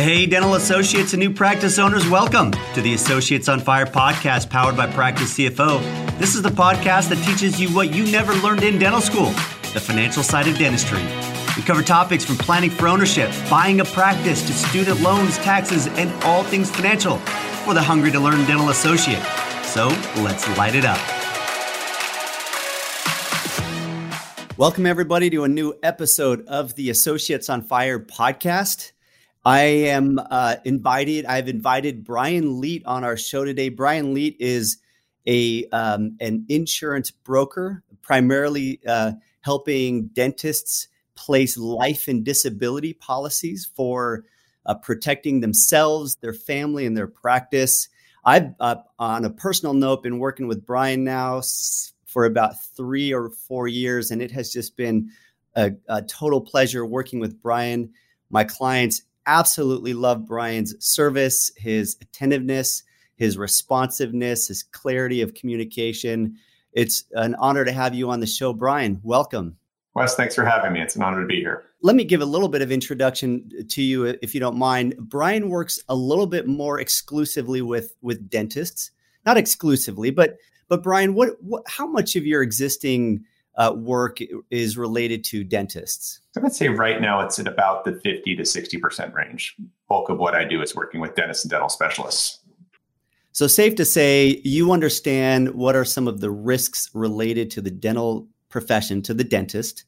Hey, dental associates and new practice owners, welcome to the Associates on Fire podcast powered by Practice CFO. This is the podcast that teaches you what you never learned in dental school the financial side of dentistry. We cover topics from planning for ownership, buying a practice, to student loans, taxes, and all things financial for the hungry to learn dental associate. So let's light it up. Welcome, everybody, to a new episode of the Associates on Fire podcast. I am uh, invited. I've invited Brian Leet on our show today. Brian Leet is a um, an insurance broker, primarily uh, helping dentists place life and disability policies for uh, protecting themselves, their family, and their practice. I've, uh, on a personal note, been working with Brian now for about three or four years, and it has just been a, a total pleasure working with Brian. My clients absolutely love Brian's service, his attentiveness, his responsiveness, his clarity of communication. It's an honor to have you on the show, Brian. Welcome. Wes, thanks for having me. It's an honor to be here. Let me give a little bit of introduction to you, uh, if you don't mind. Brian works a little bit more exclusively with with dentists, not exclusively, but but Brian, what, what how much of your existing uh, work is related to dentists? I would say right now it's at about the 50 to 60% range. Bulk of what I do is working with dentists and dental specialists. So, safe to say, you understand what are some of the risks related to the dental profession, to the dentist,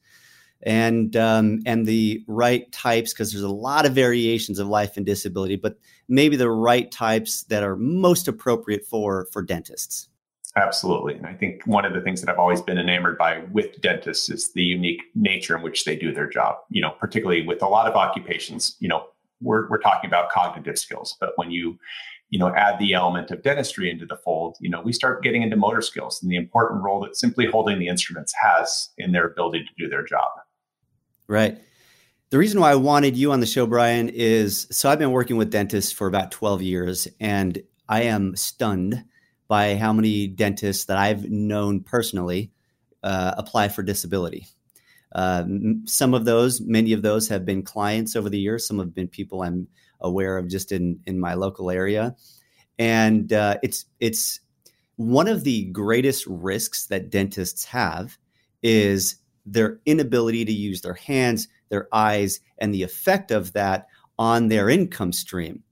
and um, and the right types, because there's a lot of variations of life and disability, but maybe the right types that are most appropriate for for dentists. Absolutely. And I think one of the things that I've always been enamored by with dentists is the unique nature in which they do their job. You know, particularly with a lot of occupations, you know, we're, we're talking about cognitive skills, but when you, you know, add the element of dentistry into the fold, you know, we start getting into motor skills and the important role that simply holding the instruments has in their ability to do their job. Right. The reason why I wanted you on the show, Brian, is so I've been working with dentists for about 12 years and I am stunned by how many dentists that I've known personally uh, apply for disability. Uh, some of those, many of those have been clients over the years. Some have been people I'm aware of just in in my local area, and uh, it's it's one of the greatest risks that dentists have is their inability to use their hands, their eyes, and the effect of that on their income stream.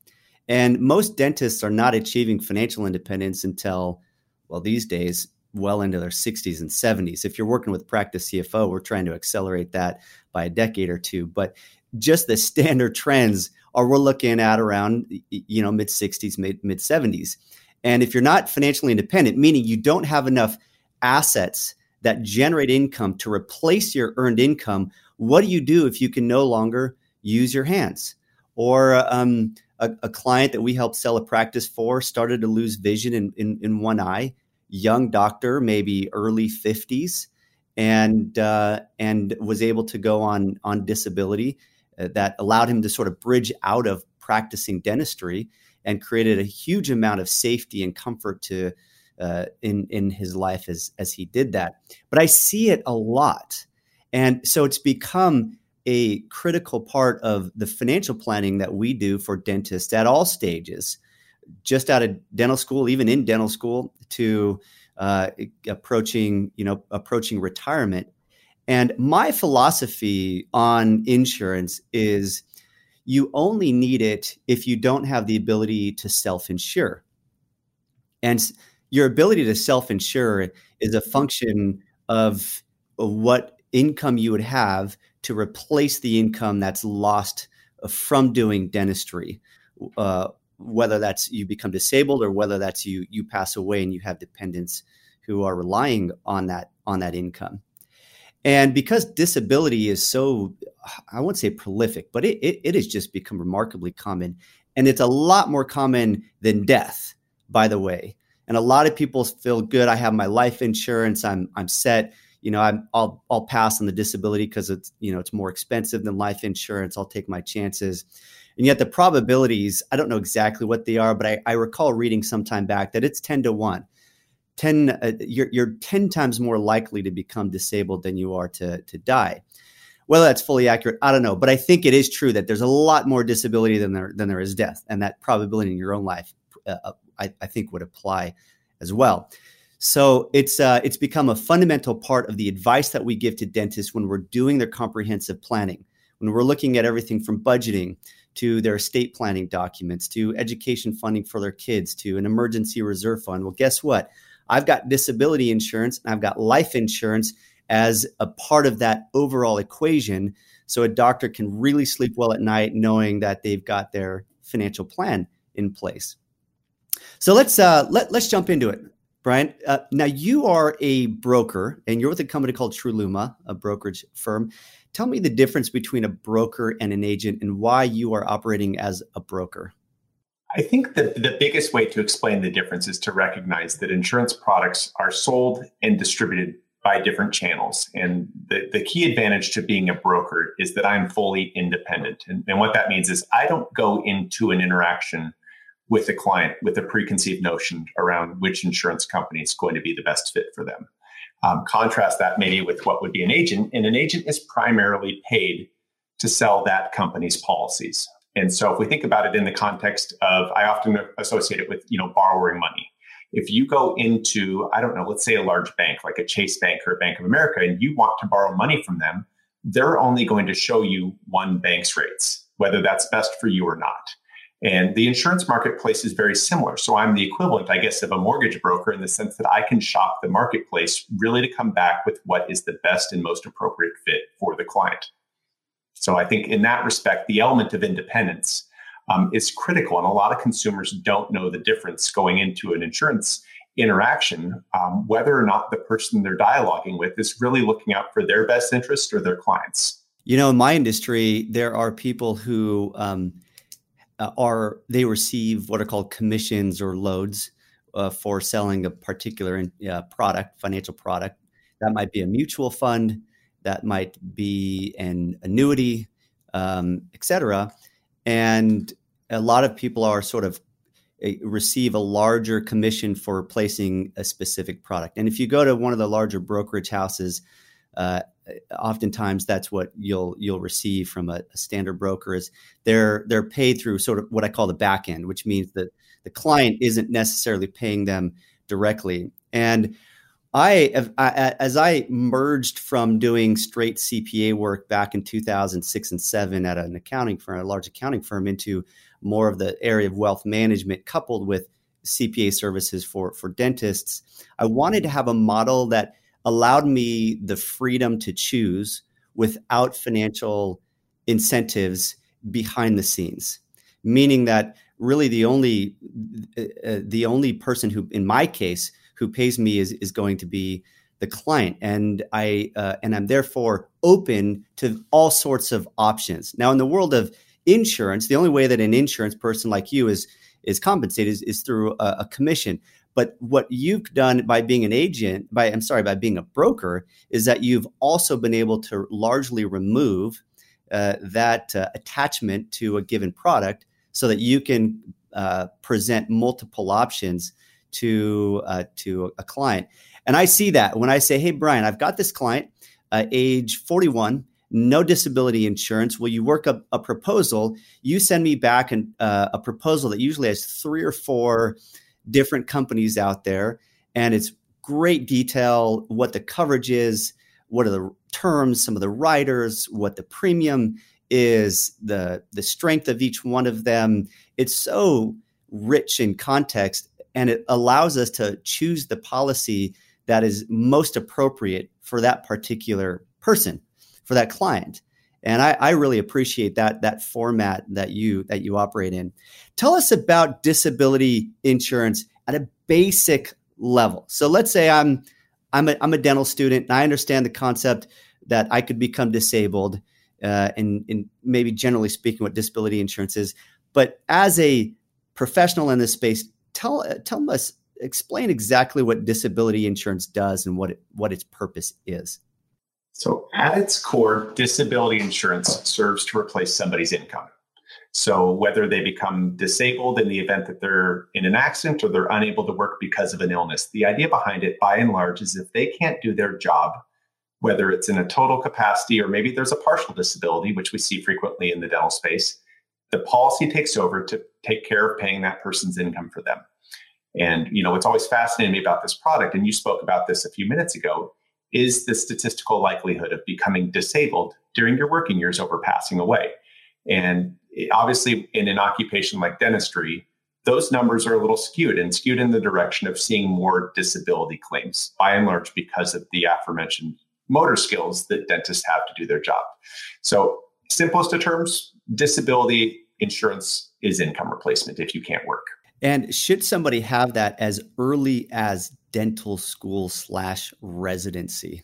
And most dentists are not achieving financial independence until, well, these days, well into their 60s and 70s. If you're working with practice CFO, we're trying to accelerate that by a decade or two. But just the standard trends are we're looking at around you know mid 60s, mid mid 70s. And if you're not financially independent, meaning you don't have enough assets that generate income to replace your earned income, what do you do if you can no longer use your hands? Or um, a, a, client that we helped sell a practice for started to lose vision in, in, in one eye, young doctor, maybe early 50s, and uh, and was able to go on on disability uh, that allowed him to sort of bridge out of practicing dentistry and created a huge amount of safety and comfort to uh, in in his life as as he did that. But I see it a lot, and so it's become a critical part of the financial planning that we do for dentists at all stages, just out of dental school, even in dental school, to uh, approaching you know approaching retirement. And my philosophy on insurance is you only need it if you don't have the ability to self insure. And your ability to self insure is a function of what income you would have to replace the income that's lost uh, from doing dentistry, uh, whether that's you become disabled or whether that's you you pass away and you have dependents who are relying on that on that income. And because disability is so, I won't say prolific, but it, it, it has just become remarkably common. And it's a lot more common than death, by the way. And a lot of people feel good. I have my life insurance. I'm I'm set you know, I'm, I'll I'll pass on the disability because it's you know it's more expensive than life insurance. I'll take my chances, and yet the probabilities I don't know exactly what they are, but I, I recall reading some time back that it's ten to one. 10 uh, you're, you're 10 times more likely to become disabled than you are to, to die Whether that's fully accurate, I don't know, but I think it is true that there's a lot more disability than there than there is death, and that probability in your own life, uh, uh I, I think, would apply as well. So it's uh, it's become a fundamental part of the advice that we give to dentists when we're doing their comprehensive planning, when we're looking at everything from budgeting to their estate planning documents to education funding for their kids to an emergency reserve fund. Well, guess what? I've got disability insurance and I've got life insurance as a part of that overall equation. So a doctor can really sleep well at night knowing that they've got their financial plan in place. So let's uh, let, let's jump into it. Brian, uh, now you are a broker and you're with a company called Truluma, a brokerage firm. Tell me the difference between a broker and an agent and why you are operating as a broker. I think that the biggest way to explain the difference is to recognize that insurance products are sold and distributed by different channels. And the, the key advantage to being a broker is that I'm fully independent. And, and what that means is I don't go into an interaction with the client with a preconceived notion around which insurance company is going to be the best fit for them. Um, contrast that maybe with what would be an agent, and an agent is primarily paid to sell that company's policies. And so, if we think about it in the context of, I often associate it with, you know, borrowing money. If you go into, I don't know, let's say a large bank like a Chase Bank or a Bank of America, and you want to borrow money from them, they're only going to show you one bank's rates, whether that's best for you or not. And the insurance marketplace is very similar. So I'm the equivalent, I guess, of a mortgage broker in the sense that I can shop the marketplace really to come back with what is the best and most appropriate fit for the client. So I think in that respect, the element of independence um, is critical. And a lot of consumers don't know the difference going into an insurance interaction, um, whether or not the person they're dialoguing with is really looking out for their best interest or their clients. You know, in my industry, there are people who, um, uh, are they receive what are called commissions or loads uh, for selling a particular uh, product, financial product. That might be a mutual fund, that might be an annuity, um, etc. And a lot of people are sort of uh, receive a larger commission for placing a specific product. And if you go to one of the larger brokerage houses, uh, oftentimes that's what you'll you'll receive from a, a, standard broker is they're they're paid through sort of what I call the back end, which means that the client isn't necessarily paying them directly. And I, I as I merged from doing straight CPA work back in 2006 and seven at an accounting firm, a large accounting firm, into more of the area of wealth management, coupled with CPA services for for dentists. I wanted to have a model that allowed me the freedom to choose without financial incentives behind the scenes. Meaning that really the only uh, uh, the only person who in my case who pays me is is going to be the client. And i uh, and i'm therefore open to all sorts of options. Now in the world of insurance the only way that an insurance person like you is is compensated is, is through a, a commission but what you've done by being an agent, by I'm sorry, by being a broker, is that you've also been able to largely remove uh, that uh, attachment to a given product, so that you can uh, present multiple options to uh, to a client. And I see that when I say, "Hey, Brian, I've got this client, uh, age 41." no disability insurance. Will you work up a proposal? You send me back an, uh, a proposal that usually has three or four different companies out there, and it's great detail what the coverage is, what are the terms, some of the riders, what the premium is, the the strength of each one of them. It's so rich in context, and it allows us to choose the policy that is most appropriate for that particular person, for that client and I, I, really appreciate that that format that you that you operate in. Tell us about disability insurance at a basic level. So let's say I'm I'm a, I'm a dental student and I understand the concept that I could become disabled, uh, and, and maybe generally speaking, what disability insurance is. But as a professional in this space, tell tell us explain exactly what disability insurance does and what it, what its purpose is. So, at its core, disability insurance serves to replace somebody's income. So, whether they become disabled in the event that they're in an accident or they're unable to work because of an illness, the idea behind it, by and large, is if they can't do their job, whether it's in a total capacity or maybe there's a partial disability, which we see frequently in the dental space, the policy takes over to take care of paying that person's income for them. And you know, what's always fascinating me about this product, and you spoke about this a few minutes ago, is the statistical likelihood of becoming disabled during your working years over passing away. And obviously, in an occupation like dentistry, those numbers are a little skewed and skewed in the direction of seeing more disability claims, by and large, because of the aforementioned motor skills that dentists have to do their job. So, simplest of terms, disability insurance is income replacement if you can't work. And should somebody have that as early as dental school slash residency?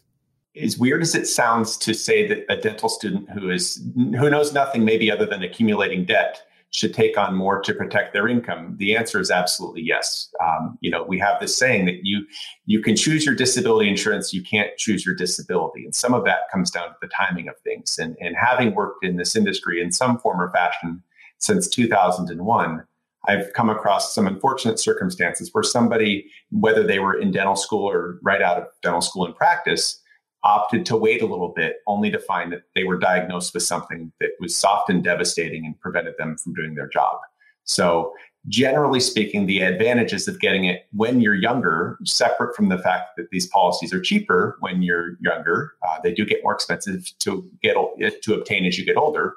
As weird as it sounds to say that a dental student who is who knows nothing maybe other than accumulating debt should take on more to protect their income? The answer is absolutely yes. Um, you know, we have this saying that you you can choose your disability insurance, you can't choose your disability, and some of that comes down to the timing of things. And and having worked in this industry in some form or fashion since 2001. I've come across some unfortunate circumstances where somebody, whether they were in dental school or right out of dental school in practice, opted to wait a little bit, only to find that they were diagnosed with something that was soft and devastating and prevented them from doing their job. So, generally speaking, the advantages of getting it when you're younger, separate from the fact that these policies are cheaper when you're younger, uh, they do get more expensive to get to obtain as you get older.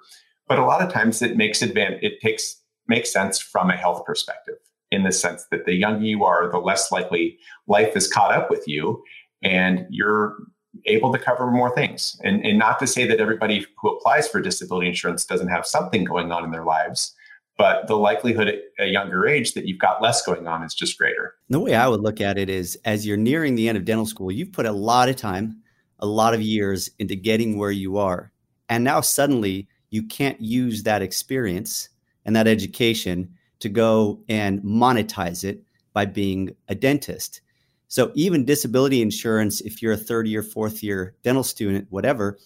But a lot of times, it makes advan- it takes makes sense from a health perspective in the sense that the younger you are, the less likely life is caught up with you and you're able to cover more things. And, and not to say that everybody who applies for disability insurance doesn't have something going on in their lives, but the likelihood at a younger age that you've got less going on is just greater. The way I would look at it is as you're nearing the end of dental school, you've put a lot of time, a lot of years into getting where you are. And now suddenly you can't use that experience and that education to go and monetize it by being a dentist. So even disability insurance, if you're a third year, fourth year dental student, whatever,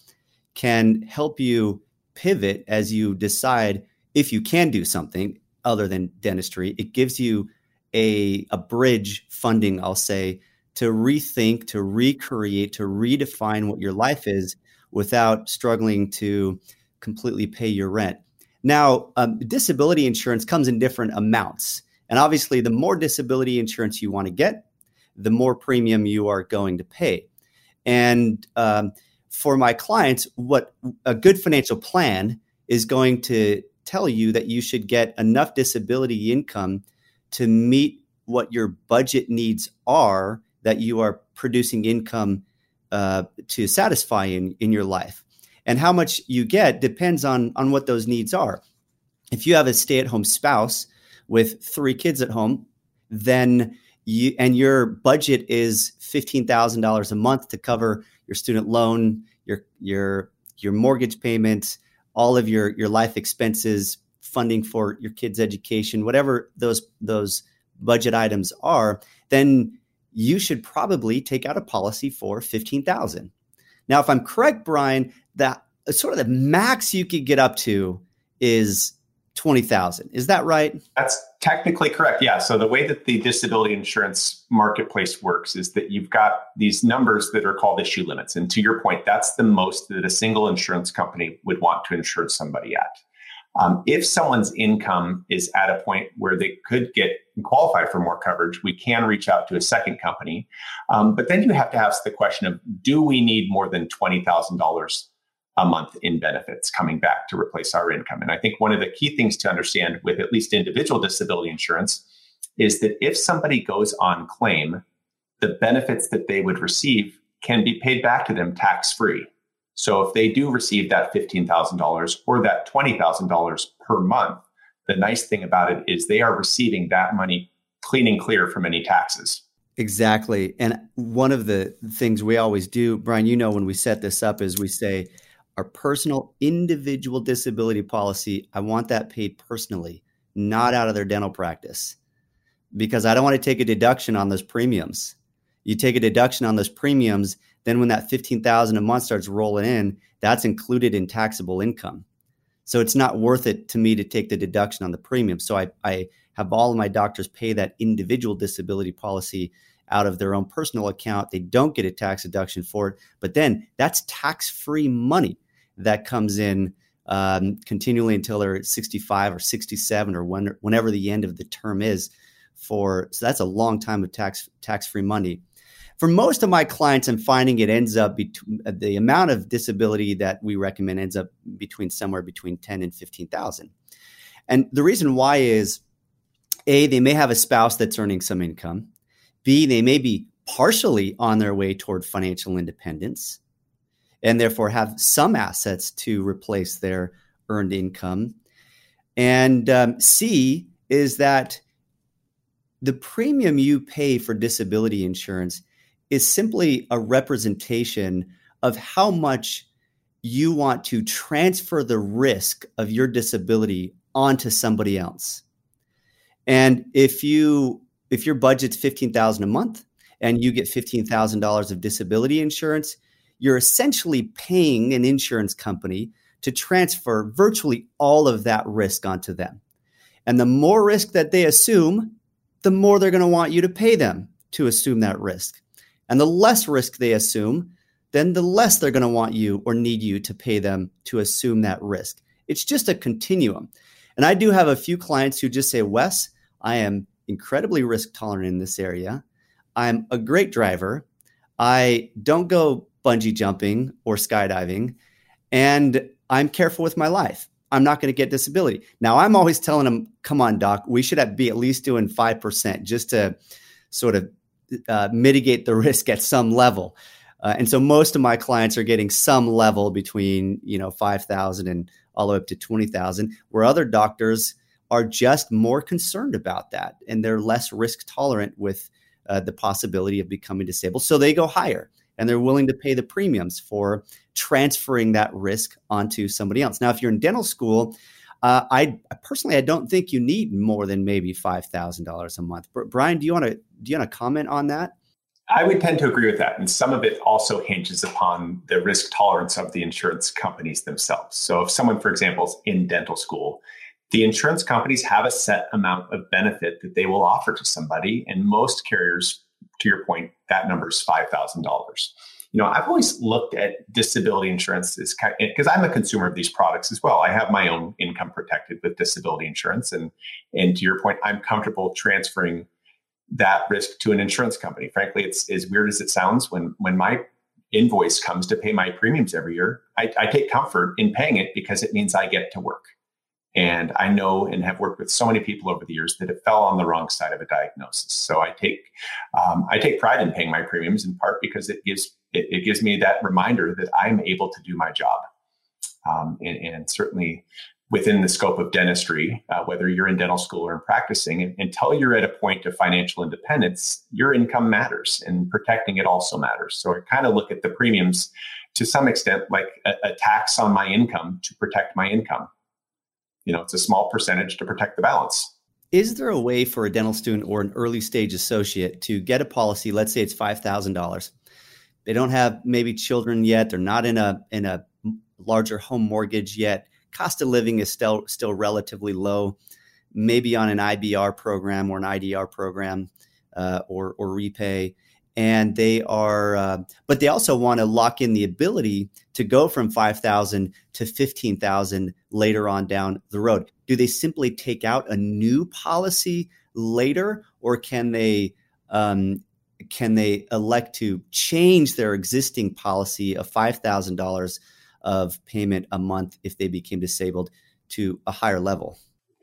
can help you pivot as you decide if you can do something other than dentistry. It gives you a, a bridge funding, I'll say, to rethink, to recreate, to redefine what your life is without struggling to completely pay your rent. Now, um, disability insurance comes in different amounts. And obviously, the more disability insurance you want to get, the more premium you are going to pay. And um, for my clients, what a good financial plan is going to tell you that you should get enough disability income to meet what your budget needs are that you are producing income uh, to satisfy in, in your life. And how much you get depends on, on what those needs are. If you have a stay at home spouse with three kids at home, then you and your budget is $15,000 a month to cover your student loan, your your your mortgage payments, all of your your life expenses, funding for your kids' education, whatever those those budget items are, then you should probably take out a policy for 15,000. Now, if I'm correct, Brian, that sort of the max you could get up to is 20,000. Is that right? That's technically correct. Yeah. So the way that the disability insurance marketplace works is that you've got these numbers that are called issue limits. And to your point, that's the most that a single insurance company would want to insure somebody at. Um, if someone's income is at a point where they could get qualified for more coverage, we can reach out to a second company. Um, but then you have to ask the question of do we need more than $20,000 a month in benefits coming back to replace our income. And I think one of the key things to understand with at least individual disability insurance is that if somebody goes on claim, the benefits that they would receive can be paid back to them tax free. So if they do receive that $15,000 or that $20,000 per month, the nice thing about it is they are receiving that money clean and clear from any taxes. Exactly. And one of the things we always do, Brian, you know, when we set this up is we say, our personal individual disability policy, I want that paid personally, not out of their dental practice. Because I don't want to take a deduction on those premiums. You take a deduction on those premiums, then when that 15,000 a month starts rolling in, that's included in taxable income. So it's not worth it to me to take the deduction on the premium. So I, I have all of my doctors pay that individual disability policy out of their own personal account. They don't get a tax deduction for it, but then that's tax free money that comes in um, continually until they're 65 or 67 or when, whenever the end of the term is for so that's a long time of tax tax free money for most of my clients i'm finding it ends up between the amount of disability that we recommend ends up between somewhere between 10 and 15000 and the reason why is a they may have a spouse that's earning some income b they may be partially on their way toward financial independence and therefore have some assets to replace their earned income. And um, C is that the premium you pay for disability insurance is simply a representation of how much you want to transfer the risk of your disability onto somebody else. And if you if your budget's 15,000 a month and you get $15,000 of disability insurance, you're essentially paying an insurance company to transfer virtually all of that risk onto them. And the more risk that they assume, the more they're going to want you to pay them to assume that risk. And the less risk they assume, then the less they're going to want you or need you to pay them to assume that risk. It's just a continuum. And I do have a few clients who just say, Wes, I am incredibly risk tolerant in this area. I'm a great driver. I don't go bungee jumping or skydiving, and I'm careful with my life. I'm not going to get disability. Now, I'm always telling them, come on, doc, we should be at least doing 5% just to sort of uh, mitigate the risk at some level. Uh, and so most of my clients are getting some level between, you know, 5,000 and all the way up to 20,000, where other doctors are just more concerned about that and they're less risk tolerant with uh, the possibility of becoming disabled. So they go higher and they're willing to pay the premiums for transferring that risk onto somebody else. Now, if you're in dental school, uh, I personally I don't think you need more than maybe five thousand dollars a month. Brian, do you want to do you want to comment on that? I would tend to agree with that, and some of it also hinges upon the risk tolerance of the insurance companies themselves. So, if someone, for example, is in dental school, the insurance companies have a set amount of benefit that they will offer to somebody, and most carriers to your point, that number is five thousand dollars. You know, I've always looked at disability insurance as because I'm a consumer of these products as well. I have my own income protected with disability insurance, and and to your point, I'm comfortable transferring that risk to an insurance company. Frankly, it's as weird as it sounds. When when my invoice comes to pay my premiums every year, I, I take comfort in paying it because it means I get to work. And I know and have worked with so many people over the years that have fell on the wrong side of a diagnosis. So I take um, I take pride in paying my premiums in part because it gives it, it gives me that reminder that I'm able to do my job. Um, and, and, certainly within the scope of dentistry, uh, whether you're in dental school or in practicing, until you're at a point of financial independence, your income matters and protecting it also matters. So I kind of look at the premiums to some extent like a, a tax on my income to protect my income you know, it's a small percentage to protect the balance. Is there a way for a dental student or an early stage associate to get a policy? Let's say it's five thousand dollars. They don't have maybe children yet. They're not in a in a larger home mortgage yet. Cost of living is still still relatively low. Maybe on an IBR program or an IDR program uh, or or REPAYE and they are uh, but they also want to lock in the ability to go from 5000 to 15000 later on down the road do they simply take out a new policy later or can they um, can they elect to change their existing policy of $5000 of payment a month if they became disabled to a higher level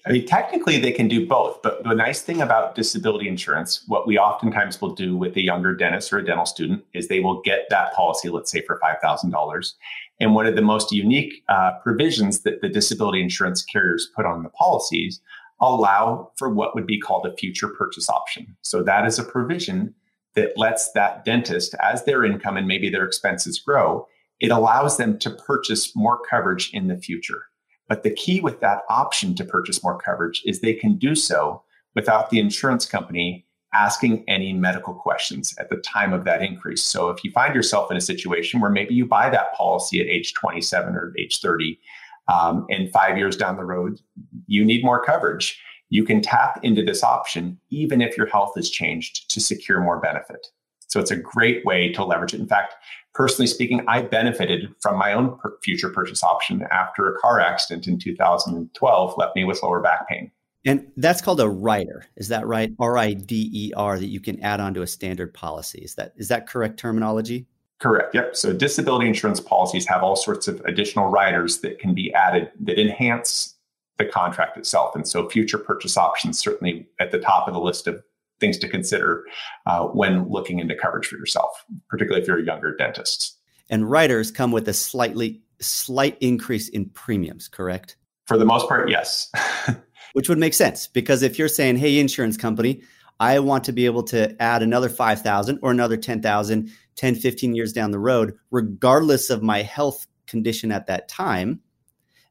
I mean, technically they can do both, but the nice thing about disability insurance, what we oftentimes will do with a younger dentist or a dental student is they will get that policy, let's say for $5,000. And one of the most unique uh, provisions that the disability insurance carriers put on the policies allow for what would be called a future purchase option. So that is a provision that lets that dentist, as their income and maybe their expenses grow, it allows them to purchase more coverage in the future. But the key with that option to purchase more coverage is they can do so without the insurance company asking any medical questions at the time of that increase. So if you find yourself in a situation where maybe you buy that policy at age 27 or age 30, um, and five years down the road, you need more coverage, you can tap into this option even if your health has changed to secure more benefit. So it's a great way to leverage it. In fact, personally speaking, I benefited from my own per- future purchase option after a car accident in 2012 left me with lower back pain. And that's called a rider. Is that right? R I D E R that you can add onto a standard policy. Is that is that correct terminology? Correct. Yep. So disability insurance policies have all sorts of additional riders that can be added that enhance the contract itself. And so future purchase options certainly at the top of the list of things to consider uh, when looking into coverage for yourself, particularly if you're a younger dentist. And riders come with a slightly slight increase in premiums, correct? For the most part, yes. Which would make sense because if you're saying, "Hey, insurance company, I want to be able to add another 5,000 or another 10,000 10, 15 years down the road, regardless of my health condition at that time,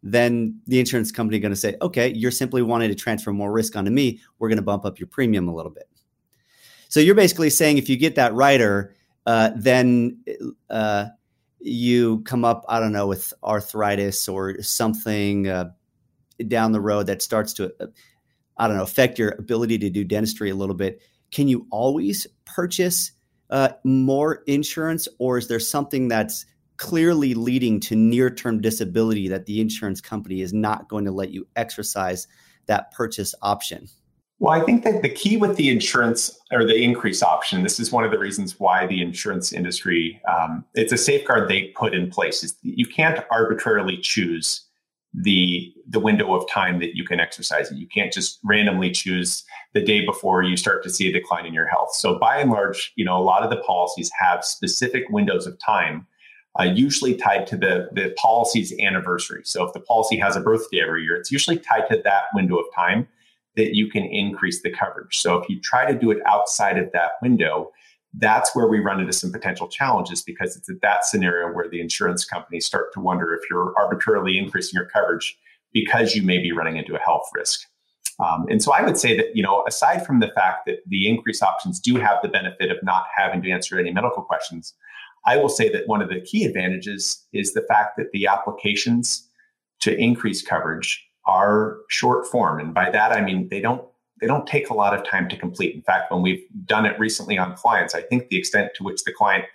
then the insurance company going to say, okay, you're simply wanting to transfer more risk onto me. We're going to bump up your premium a little bit. So you're basically saying if you get that rider, uh, then uh, you come up, I don't know, with arthritis or something uh, down the road that starts to, uh, I don't know, affect your ability to do dentistry a little bit. Can you always purchase uh, more insurance, or is there something that's clearly leading to near term disability that the insurance company is not going to let you exercise that purchase option? Well, I think that the key with the insurance or the increase option, this is one of the reasons why the insurance industry, um, it's a safeguard they put in place, is you can't arbitrarily choose the the window of time that you can exercise it. You can't just randomly choose the day before you start to see a decline in your health. So by and large, you know, a lot of the policies have specific windows of time uh, usually tied to the, the policy's anniversary. So if the policy has a birthday every year, it's usually tied to that window of time that you can increase the coverage. So if you try to do it outside of that window, that's where we run into some potential challenges because it's at that scenario where the insurance companies start to wonder if you're arbitrarily increasing your coverage because you may be running into a health risk. Um, and so I would say that, you know, aside from the fact that the increase options do have the benefit of not having to answer any medical questions, I will say that one of the key advantages is the fact that the applications to increase coverage are short form. And by that, I mean, they don't they don't take a lot of time to complete. In fact, when we've done it recently on clients, I think the extent to which the client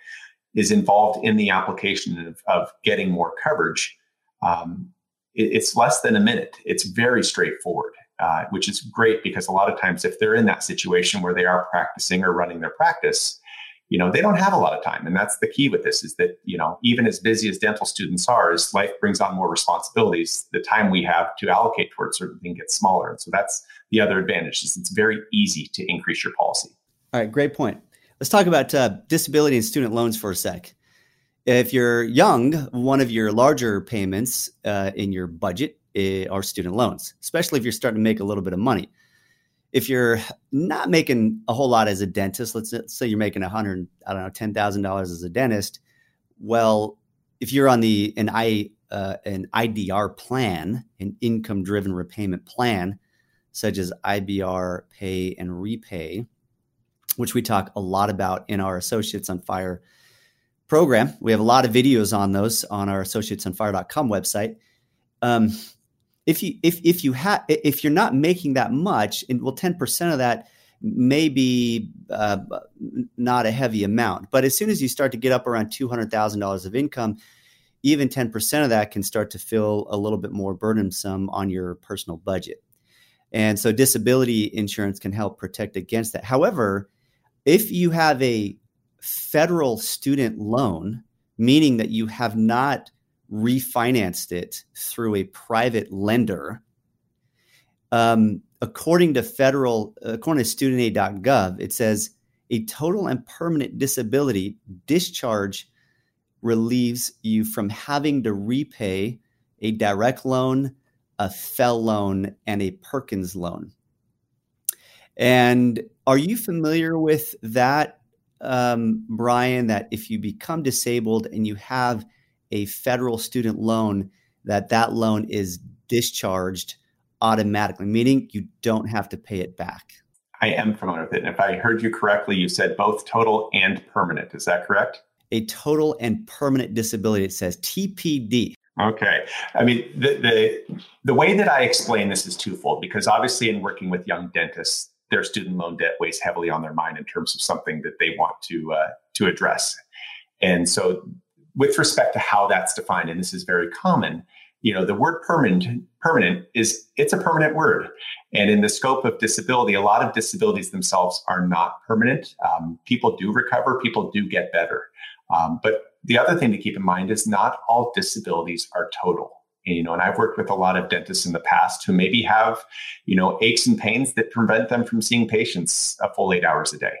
is involved in the application of, of getting more coverage, um, it, it's less than a minute. It's very straightforward, uh, which is great because a lot of times if they're in that situation where they are practicing or running their practice, you know they don't have a lot of time. And that's the key with this is that you know even as busy as dental students are as life brings on more responsibilities. The time we have to allocate towards certain things gets smaller. And so that's the other advantage is it's very easy to increase your policy. All right great point. Let's talk about uh, disability and student loans for a sec. If you're young one of your larger payments uh, in your budget eh, are student loans especially if you're starting to make a little bit of money if you're not making a whole lot as a dentist, let's, say you're making a hundred, I don't know, ten thousand dollars as a dentist. Well, if you're on the an I uh, an IDR plan, an income driven repayment plan, such as IBR PAYE and REPAYE, which we talk a lot about in our Associates on Fire program. We have a lot of videos on those on our associatesonfire.com website. Um, if you if if you have if you're not making that much, and well, ten percent of that may be uh, not a heavy amount, but as soon as you start to get up around two hundred thousand dollars of income, even ten percent of that can start to feel a little bit more burdensome on your personal budget. And so, disability insurance can help protect against that. However, if you have a federal student loan, meaning that you have not refinanced it through a private lender. Um, according to federal, according to studentaid.gov, it says a total and permanent disability discharge relieves you from having to repay a direct loan, a FFEL loan, and a Perkins loan. And are you familiar with that, um, Brian? That if you become disabled and you have a federal student loan that that loan is discharged automatically, meaning you don't have to pay it back. I am familiar with it. And if I heard you correctly, you said both total and permanent. Is that correct? A total and permanent disability. It says TPD. Okay. I mean, the, the the way that I explain this is twofold because obviously, in working with young dentists, their student loan debt weighs heavily on their mind in terms of something that they want to uh, to address. And so, with respect to how that's defined, and this is very common, you know, the word permanent permanent is it's a permanent word. And in the scope of disability, a lot of disabilities themselves are not permanent. Um, people do recover, people do get better. Um, but the other thing to keep in mind is not all disabilities are total. And, you know, and I've worked with a lot of dentists in the past who maybe have, you know, aches and pains that prevent them from seeing patients a full eight hours a day.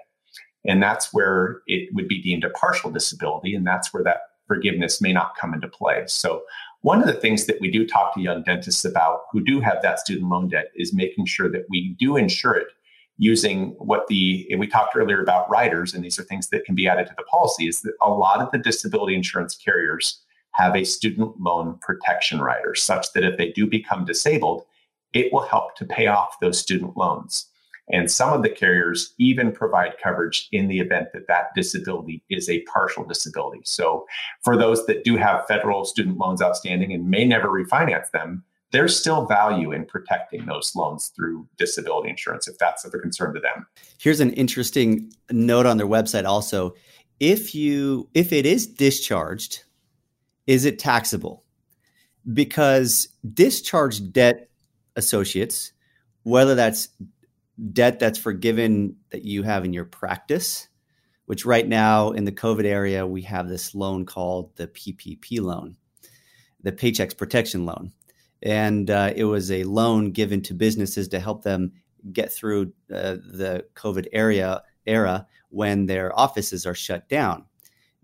And that's where it would be deemed a partial disability. And that's where that forgiveness may not come into play. So one of the things that we do talk to young dentists about who do have that student loan debt is making sure that we do insure it using what the we talked earlier about riders and these are things that can be added to the policy is that a lot of the disability insurance carriers have a student loan protection rider such that if they do become disabled it will help to pay off those student loans and some of the carriers even provide coverage in the event that that disability is a partial disability so for those that do have federal student loans outstanding and may never refinance them there's still value in protecting those loans through disability insurance if that's of a concern to them. Here's an interesting note on their website also. If you if it is discharged, is it taxable? Because discharged debt associates, whether that's debt that's forgiven that you have in your practice, which right now in the COVID area, we have this loan called the PPP loan, the Paychecks Protection Loan and uh, it was a loan given to businesses to help them get through uh, the COVID area era when their offices are shut down.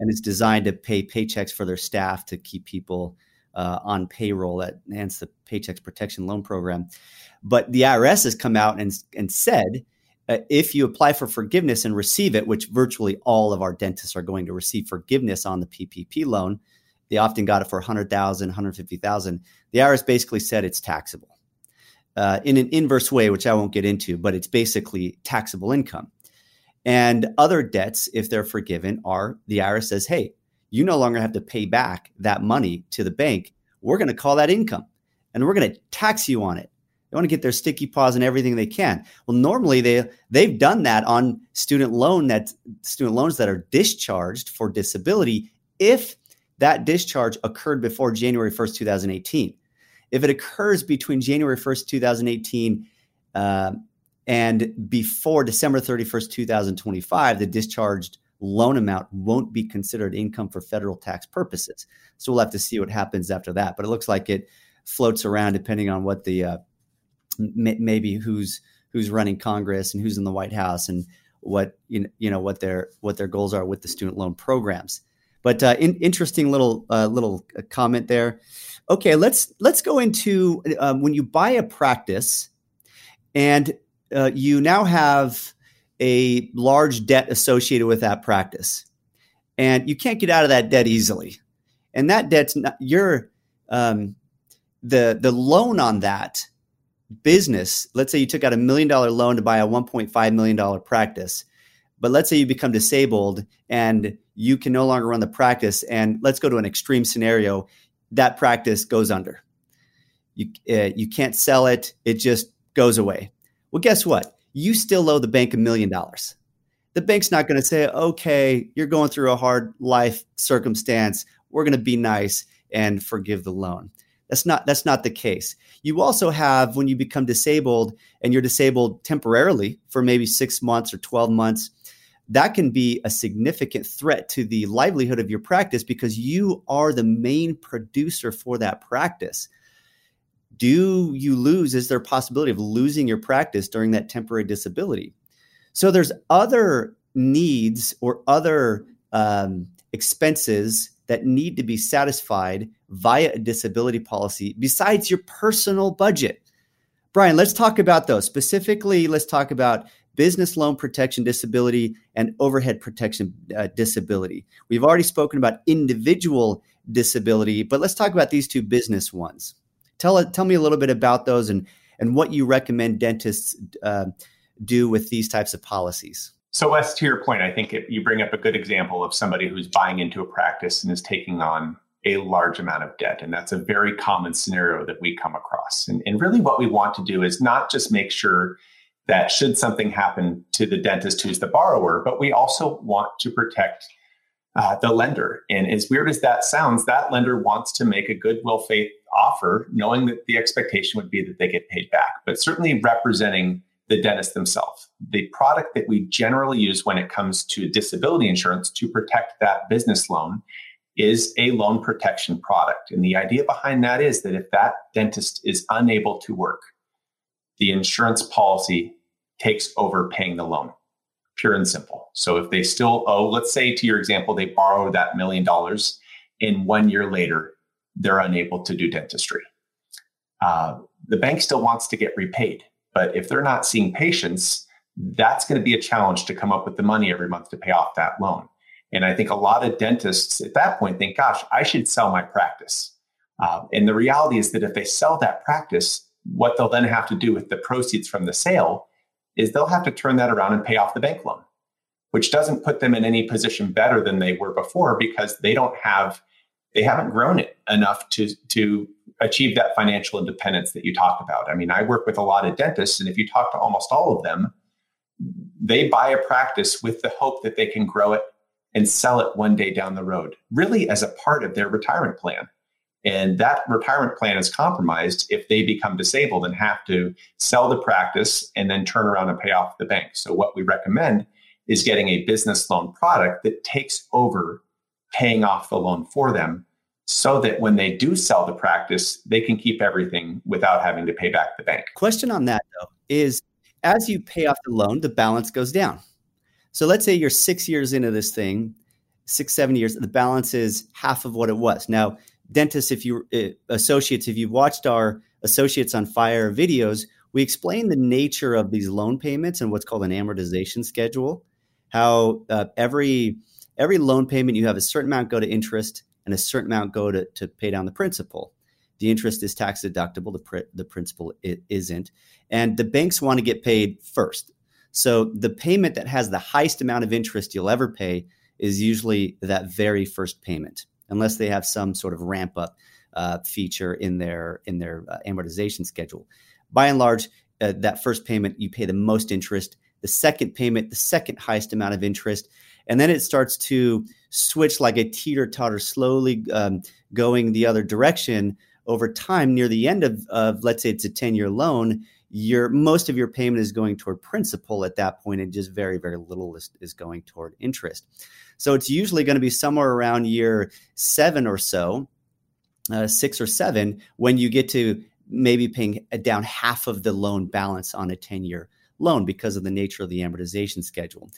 And it's designed to pay paychecks for their staff to keep people uh, on payroll. At, hence the Paychecks Protection Loan Program. But the IRS has come out and, and said uh, if you apply for forgiveness and receive it, which virtually all of our dentists are going to receive forgiveness on the PPP loan, they often got it for 100,000, 150,000. The IRS basically said it's taxable uh, in an inverse way, which I won't get into, but it's basically taxable income. And other debts, if they're forgiven, are the IRS says, hey, you no longer have to pay back that money to the bank. We're going to call that income and we're going to tax you on it. They want to get their sticky paws and everything they can. Well, normally they they've done that on student loan that student loans that are discharged for disability if that discharge occurred before January 1st, 2018. If it occurs between January 1st, 2018 uh, and before December 31st, 2025, the discharged loan amount won't be considered income for federal tax purposes. So we'll have to see what happens after that. But it looks like it floats around depending on what the uh, m- maybe who's who's running Congress and who's in the White House and what you know, what their what their goals are with the student loan programs. But uh, in, interesting little uh, little uh, comment there. Okay, let's let's go into um, when you buy a practice, and uh, you now have a large debt associated with that practice, and you can't get out of that debt easily, and that debt's not your um, the the loan on that business. Let's say you took out a million dollar loan to buy a one point five million dollar practice but let's say you become disabled and you can no longer run the practice. And let's go to an extreme scenario that practice goes under. You, uh, you can't sell it, it just goes away. Well, guess what? You still owe the bank a million dollars. The bank's not going to say, okay, you're going through a hard life circumstance. We're going to be nice and forgive the loan. That's not that's not the case. You also have when you become disabled and you're disabled temporarily for maybe 6 months or 12 months, that can be a significant threat to the livelihood of your practice because you are the main producer for that practice. Do you lose? Is there a possibility of losing your practice during that temporary disability? So there's other needs or other um, expenses that need to be satisfied via a disability policy besides your personal budget. Brian, let's talk about those. Specifically, let's talk about business loan protection disability and overhead protection uh, disability. We've already spoken about individual disability, but let's talk about these two business ones. Tell tell me a little bit about those and and what you recommend dentists uh, do with these types of policies. So, Wes, to your point, I think it, you bring up a good example of somebody who's buying into a practice and is taking on a large amount of debt. And that's a very common scenario that we come across. And, and really, what we want to do is not just make sure that should something happen to the dentist who's the borrower, but we also want to protect uh, the lender. And as weird as that sounds, that lender wants to make a goodwill faith offer, knowing that the expectation would be that they get paid back, but certainly representing the dentist themselves. The product that we generally use when it comes to disability insurance to protect that business loan is a loan protection product. And the idea behind that is that if that dentist is unable to work, the insurance policy takes over paying the loan, pure and simple. So if they still owe, let's say to your example, they borrow that million dollars, and one year later, they're unable to do dentistry. Uh, the bank still wants to get repaid. But if they're not seeing patients, that's going to be a challenge to come up with the money every month to pay off that loan. And I think a lot of dentists at that point think, gosh, I should sell my practice. Uh, and the reality is that if they sell that practice, what they'll then have to do with the proceeds from the sale is they'll have to turn that around and pay off the bank loan, which doesn't put them in any position better than they were before because they don't have, they haven't grown it enough to, to achieve that financial independence that you talk about. I mean, I work with a lot of dentists, and if you talk to almost all of them, they buy a practice with the hope that they can grow it and sell it one day down the road, really as a part of their retirement plan. And that retirement plan is compromised if they become disabled and have to sell the practice and then turn around and pay off the bank. So, what we recommend is getting a business loan product that takes over paying off the loan for them so that when they do sell the practice, they can keep everything without having to pay back the bank. Question on that, though, is as you pay off the loan, the balance goes down. So let's say you're six years into this thing, six, seven years, the balance is half of what it was. Now, dentists, if you uh, associates, if you've watched our associates on fire videos, we explain the nature of these loan payments and what's called an amortization schedule. How uh, every every loan payment you have a certain amount go to interest and a certain amount go to, to pay down the principal. The interest is tax deductible, the, pr- the principal isn't. And the banks want to get paid first. So the payment that has the highest amount of interest you'll ever pay is usually that very first payment, unless they have some sort of ramp up uh, feature in their in their uh, amortization schedule. By and large, uh, that first payment you pay the most interest. The second payment, the second highest amount of interest, and then it starts to switch like a teeter totter, slowly um, going the other direction over time. Near the end of, of let's say it's a ten year loan, your most of your payment is going toward principal at that point, and just very very little is, is going toward interest. So it's usually going to be somewhere around year seven or so, uh, six or seven, when you get to maybe paying down half of the loan balance on a 10 year loan because of the nature of the amortization schedule.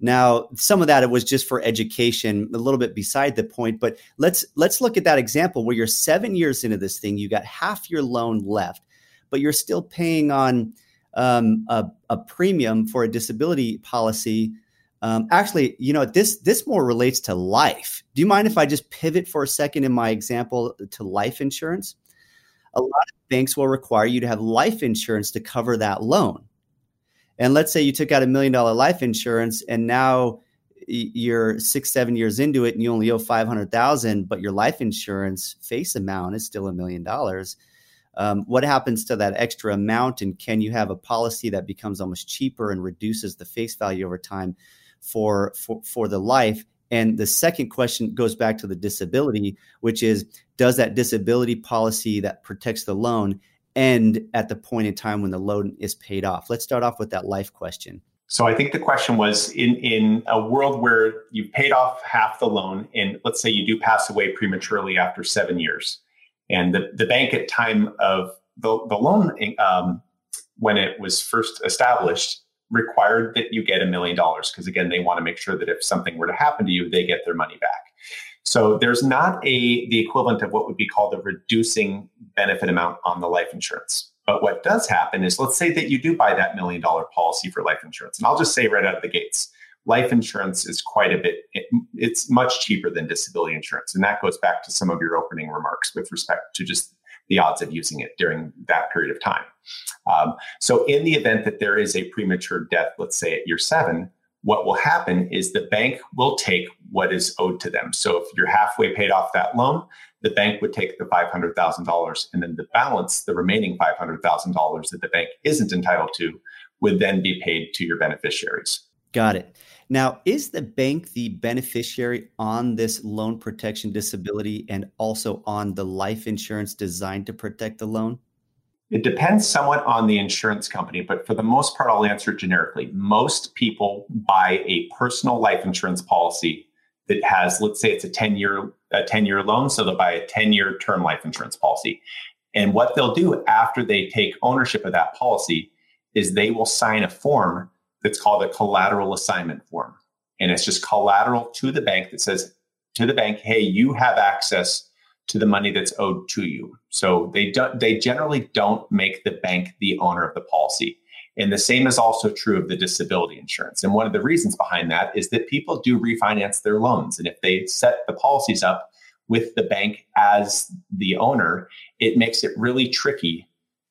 Now, some of that it was just for education, a little bit beside the point, but let's let's look at that example where you're 7 years into this thing, you got half your loan left, but you're still paying on um, a, a, premium for a disability policy. Um, actually, you know this this more relates to life. Do you mind if I just pivot for a second in my example to life insurance? A lot of banks will require you to have life insurance to cover that loan. And let's say you took out a million dollar life insurance and now you're six, seven years into it and you only owe 500,000, but your life insurance face amount is still a million dollars. Um, what happens to that extra amount? And can you have a policy that becomes almost cheaper and reduces the face value over time for, for, for the life? And the second question goes back to the disability, which is does that disability policy that protects the loan end at the point in time when the loan is paid off? Let's start off with that life question. So I think the question was in in a world where you've paid off half the loan, and let's say you do pass away prematurely after seven years, and the, the bank at time of the, the loan um, when it was first established required that you get a million dollars because again they want to make sure that if something were to happen to you they get their money back so there's not a the equivalent of what would be called a reducing benefit amount on the life insurance. But what does happen is let's say that you do buy that million dollar policy for life insurance. And I'll just say right out of the gates, life insurance is quite a bit it, it's much cheaper than disability insurance. And that goes back to some of your opening remarks with respect to just the odds of using it during that period of time. Um, so in the event that there is a premature death, let's say at year seven, what will happen is the bank will take what is owed to them. So if you're halfway paid off that loan, the bank would take the $500,000 and then the balance, the remaining $500,000 that the bank isn't entitled to, would then be paid to your beneficiaries. Got it. Now, is the bank the beneficiary on this loan protection disability and also on the life insurance designed to protect the loan? It depends somewhat on the insurance company, but for the most part, I'll answer generically. Most people buy a personal life insurance policy that has, let's say it's a 10 year, a 10 year loan. So they'll buy a 10 year term life insurance policy. And what they'll do after they take ownership of that policy is they will sign a form that's called a collateral assignment form. And it's just collateral to the bank that says to the bank, hey, you have access to the money that's owed to you. So they do, they generally don't make the bank the owner of the policy. And the same is also true of the disability insurance. And one of the reasons behind that is that people do refinance their loans. And if they set the policies up with the bank as the owner, it makes it really tricky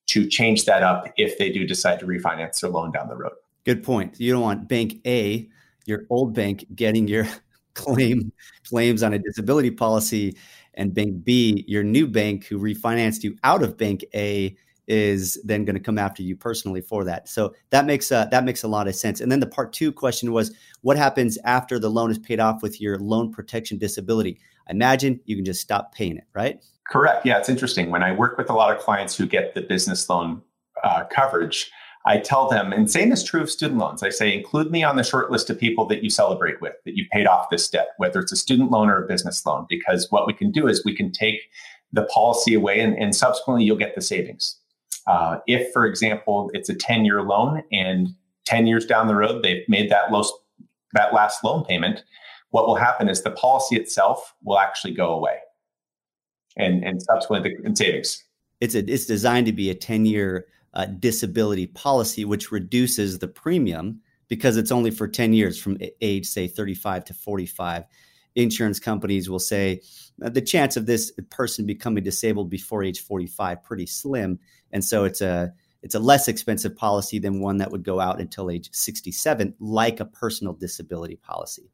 to change that up if they do decide to refinance their loan down the road. Good point. You don't want bank A, your old bank, getting your claim claims on a disability policy and bank B, your new bank who refinanced you out of bank A is then going to come after you personally for that. So that makes uh, that makes a lot of sense. And then the part two question was, what happens after the loan is paid off with your loan protection disability? I imagine you can just stop paying it, right? Correct. Yeah, it's interesting. When I work with a lot of clients who get the business loan uh, coverage, I tell them, and same is true of student loans. I say, include me on the short list of people that you celebrate with, that you paid off this debt, whether it's a student loan or a business loan, because what we can do is we can take the policy away and, and subsequently you'll get the savings. Uh, if, for example, it's a 10 year loan and 10 years down the road, they've made that, low, that last loan payment, what will happen is the policy itself will actually go away and, and subsequently the savings. It's, a, it's designed to be a 10 year uh, disability policy, which reduces the premium because it's only for 10 years from age, say, 35 to 45. Insurance companies will say uh, the chance of this person becoming disabled before age 45 pretty slim, and so it's a it's a less expensive policy than one that would go out until age 67, like a personal disability policy.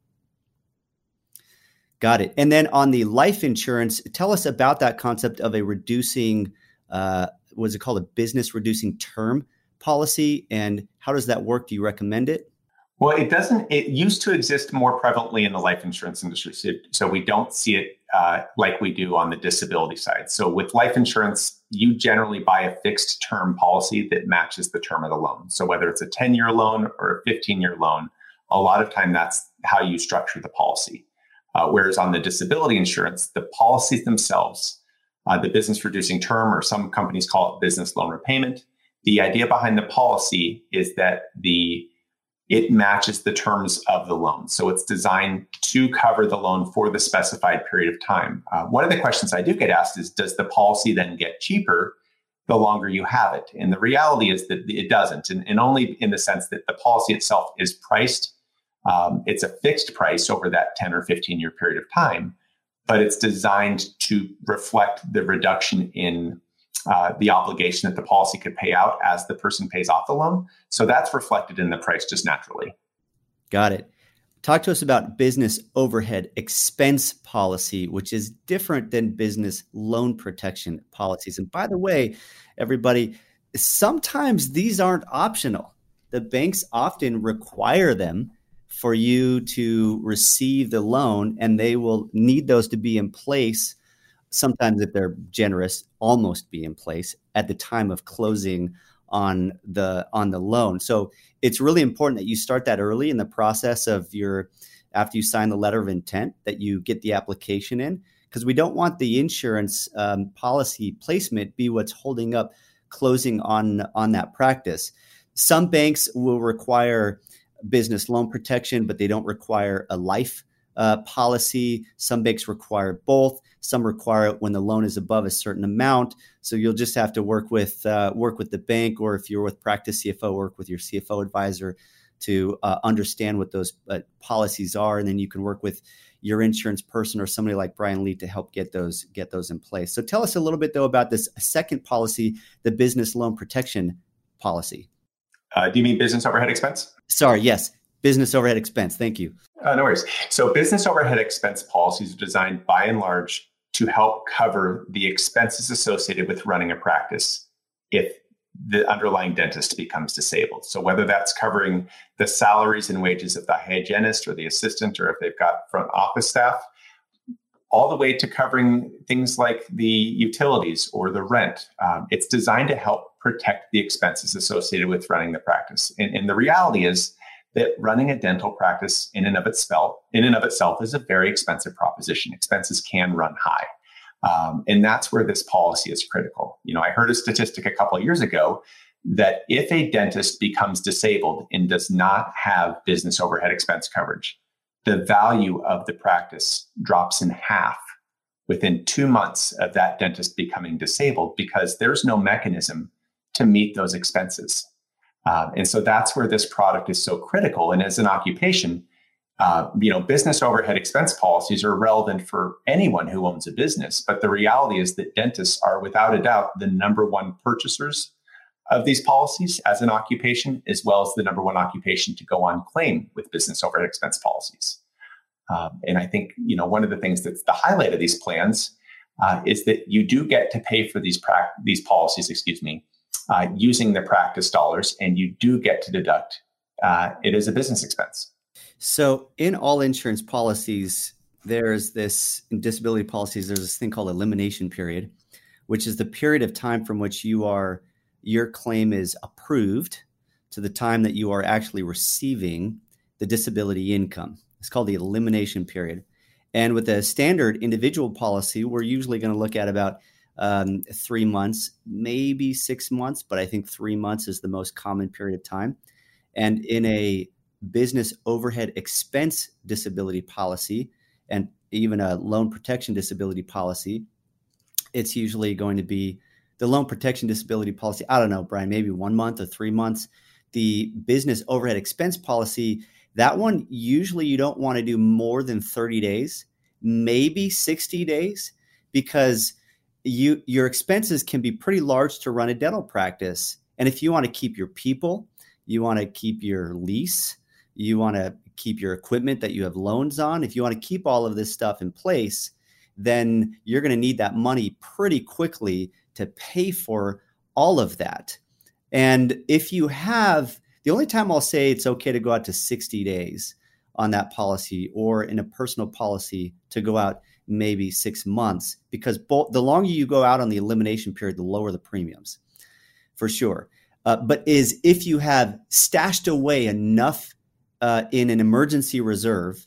Got it. And then on the life insurance, tell us about that concept of a reducing uh, was it called? A business reducing term policy and how does that work? Do you recommend it? Well it doesn't it used to exist more prevalently in the life insurance industry so, so we don't see it uh, like we do on the disability side. So with life insurance you generally buy a fixed term policy that matches the term of the loan. So whether it's a 10 year loan or a 15 year loan a lot of time that's how you structure the policy. Uh, whereas on the disability insurance the policies themselves uh, the business reducing term, or some companies call it business loan repayment. The idea behind the policy is that the it matches the terms of the loan. So it's designed to cover the loan for the specified period of time. Uh, one of the questions I do get asked is Does the policy then get cheaper the longer you have it? And the reality is that it doesn't, and, and only in the sense that the policy itself is priced. Um, it's a fixed price over that 10 or 15 year period of time but it's designed to reflect the reduction in uh, the obligation that the policy could pay out as the person pays off the loan. So that's reflected in the price just naturally. Got it. Talk to us about business overhead expense policy, which is different than business loan protection policies. And by the way, everybody, sometimes these aren't optional. The banks often require them for you to receive the loan, and they will need those to be in place. Sometimes, if they're generous, almost be in place at the time of closing on the on the loan. So it's really important that you start that early in the process of your after you sign the letter of intent that you get the application in because we don't want the insurance um, policy placement be what's holding up closing on on that practice. Some banks will require business loan protection, but they don't require a life uh, policy. Some banks require both. Some require it when the loan is above a certain amount. So you'll just have to work with uh, work with the bank, or if you're with practice CFO, work with your CFO advisor to uh, understand what those uh, policies are, and then you can work with your insurance person or somebody like Brian Leet to help get those get those in place. So tell us a little bit though about this second policy, the business loan protection policy. Uh, do you mean business overhead expense? Sorry, yes, business overhead expense. Thank you. Uh, no worries. So, business overhead expense policies are designed by and large to help cover the expenses associated with running a practice if the underlying dentist becomes disabled. So, whether that's covering the salaries and wages of the hygienist or the assistant, or if they've got front office staff, all the way to covering things like the utilities or the rent. Um, it's designed to help protect the expenses associated with running the practice. And, and the reality is, that running a dental practice in and of itself, in and of itself, is a very expensive proposition. Expenses can run high. Um, and that's where this policy is critical. You know, I heard a statistic a couple of years ago that if a dentist becomes disabled and does not have business overhead expense coverage, the value of the practice drops in half within two months of that dentist becoming disabled because there's no mechanism to meet those expenses. Uh, and so that's where this product is so critical. And as an occupation, uh, you know, business overhead expense policies are relevant for anyone who owns a business. But the reality is that dentists are, without a doubt, the number one purchasers of these policies as an occupation, as well as the number one occupation to go on claim with business overhead expense policies. Um, and I think you know one of the things that's the highlight of these plans uh, is that you do get to pay for these pra- these policies, excuse me, uh, using the practice dollars, and you do get to deduct uh, it as a business expense. So, in all insurance policies, there's this in disability policies. There's this thing called elimination period, which is the period of time from which you are your claim is approved to the time that you are actually receiving the disability income. It's called the elimination period. And with a standard individual policy, we're usually going to look at about um, three months, maybe six months, but I think three months is the most common period of time. And in a business overhead expense disability policy and even a loan protection disability policy, it's usually going to be the loan protection disability policy. I don't know, Brian, maybe one month or three months. The business overhead expense policy, that one usually you don't want to do more than 30 days, maybe 60 days, because you your expenses can be pretty large to run a dental practice. And if you want to keep your people, you want to keep your lease, you want to keep your equipment that you have loans on, if you want to keep all of this stuff in place, then you're going to need that money pretty quickly to pay for all of that. And if you have the only time I'll say it's okay to go out to 60 days on that policy or in a personal policy to go out maybe six months because the longer you go out on the elimination period, the lower the premiums for sure. Uh, but is if you have stashed away enough uh, in an emergency reserve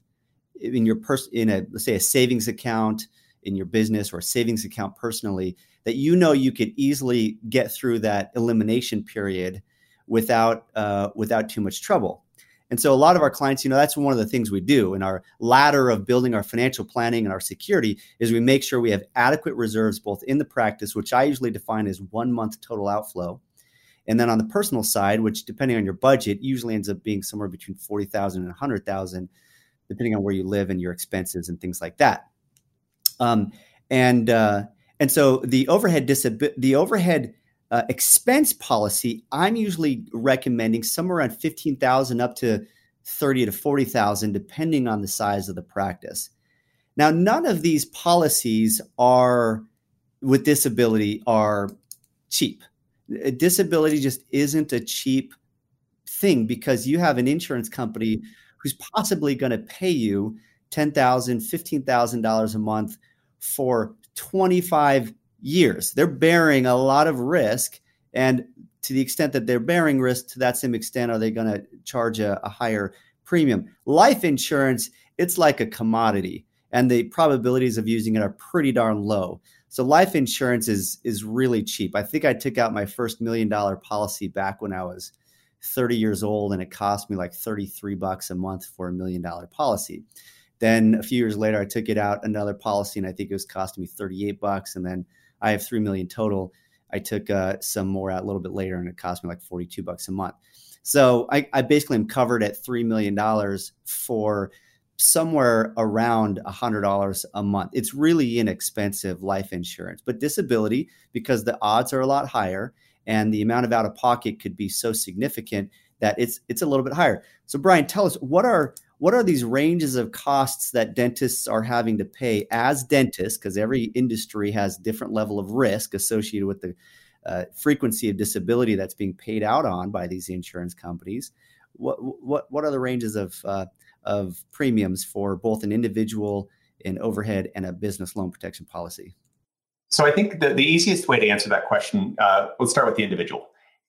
in your person in a let's say a savings account in your business or a savings account personally that you know you could easily get through that elimination period without uh, without too much trouble and so a lot of our clients, you know, that's one of the things we do in our ladder of building our financial planning and our security is we make sure we have adequate reserves both in the practice, which I usually define as one month total outflow. And then on the personal side, which depending on your budget, usually ends up being somewhere between 40,000 and 100,000, depending on where you live and your expenses and things like that. Um, and, uh, and so the overhead disab- the overhead uh, expense policy, I'm usually recommending somewhere around 15,000 up to 30 to 40,000 depending on the size of the practice. Now, none of these policies are with disability are cheap. Disability just isn't a cheap thing because you have an insurance company who's possibly going to pay you $10,000, $15,000 a month for 25 years. They're bearing a lot of risk. And to the extent that they're bearing risk, to that same extent, are they going to charge a, a higher premium? Life insurance, it's like a commodity, and the probabilities of using it are pretty darn low. So life insurance is is really cheap. I think I took out my first million dollar policy back when I was 30 years old and it cost me like 33 bucks a month for a million dollar policy. Then a few years later I took it out another policy and I think it was costing me 38 bucks and then I have three million total. I took uh, some more out a little bit later, and it cost me like forty-two bucks a month. So I, I basically am covered at three million dollars for somewhere around a hundred dollars a month. It's really inexpensive life insurance, but disability because the odds are a lot higher and the amount of out of pocket could be so significant that it's it's a little bit higher. So Brian, tell us what are what are these ranges of costs that dentists are having to pay as dentists? Because every industry has different level of risk associated with the uh, frequency of disability that's being paid out on by these insurance companies. What what what are the ranges of uh, of premiums for both an individual in overhead and a business loan protection policy? So i think the, the easiest way to answer that question uh, let's start with the individual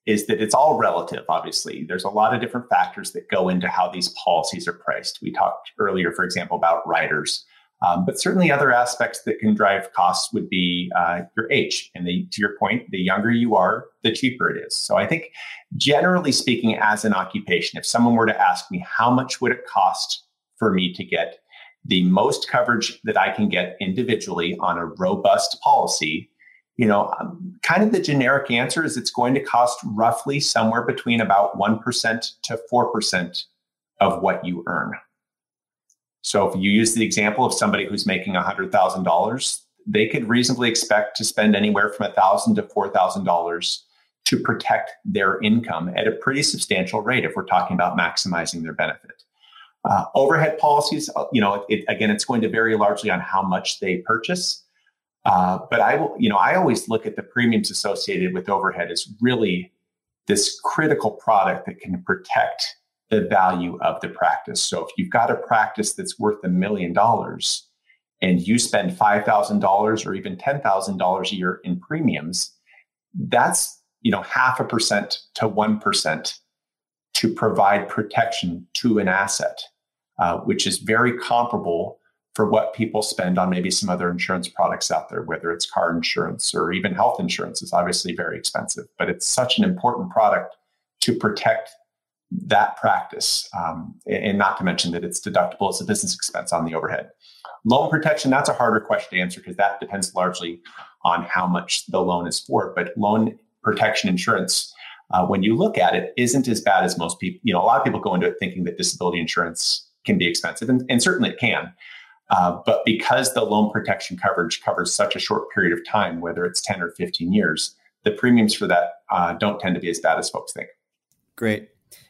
is that it's all relative, obviously. There's a lot of different factors that go into how these policies are priced. We talked earlier, for example, about riders. Um, but certainly other aspects that can drive costs would be uh, your age. And the, to your point, the younger you are, the cheaper it is. So I think generally speaking, as an occupation, if someone were to ask me, how much would it cost for me to get the most coverage that I can get individually on a robust policy, you know, um, kind of the generic answer is it's going to cost roughly somewhere between about 1% to 4% of what you earn. So if you use the example of somebody who's making $100,000, they could reasonably expect to spend anywhere from 1,000 to $4,000 to protect their income at a pretty substantial rate if we're talking about maximizing their benefit. Uh, overhead policies, uh, you know, it, again, it's going to vary largely on how much they purchase. Uh, but I will, you know, I always look at the premiums associated with overhead as really this critical product that can protect the value of the practice. So if you've got a practice that's worth a million dollars and you spend $5,000 or even $10,000 a year in premiums, that's, you know, half a percent to 1% to provide protection to an asset, uh, which is very comparable for what people spend on maybe some other insurance products out there, whether it's car insurance or even health insurance is obviously very expensive, but it's such an important product to protect that practice. Um, and not to mention that it's deductible as a business expense on the overhead. Loan protection, that's a harder question to answer because that depends largely on how much the loan is for. But loan protection insurance, uh, when you look at it, isn't as bad as most people. You know, a lot of people go into it thinking that disability insurance can be expensive, and, and certainly it can. Uh, but because the loan protection coverage covers such a short period of time, whether it's 10 or 15 years, the premiums for that uh, don't tend to be as bad as folks think. Great.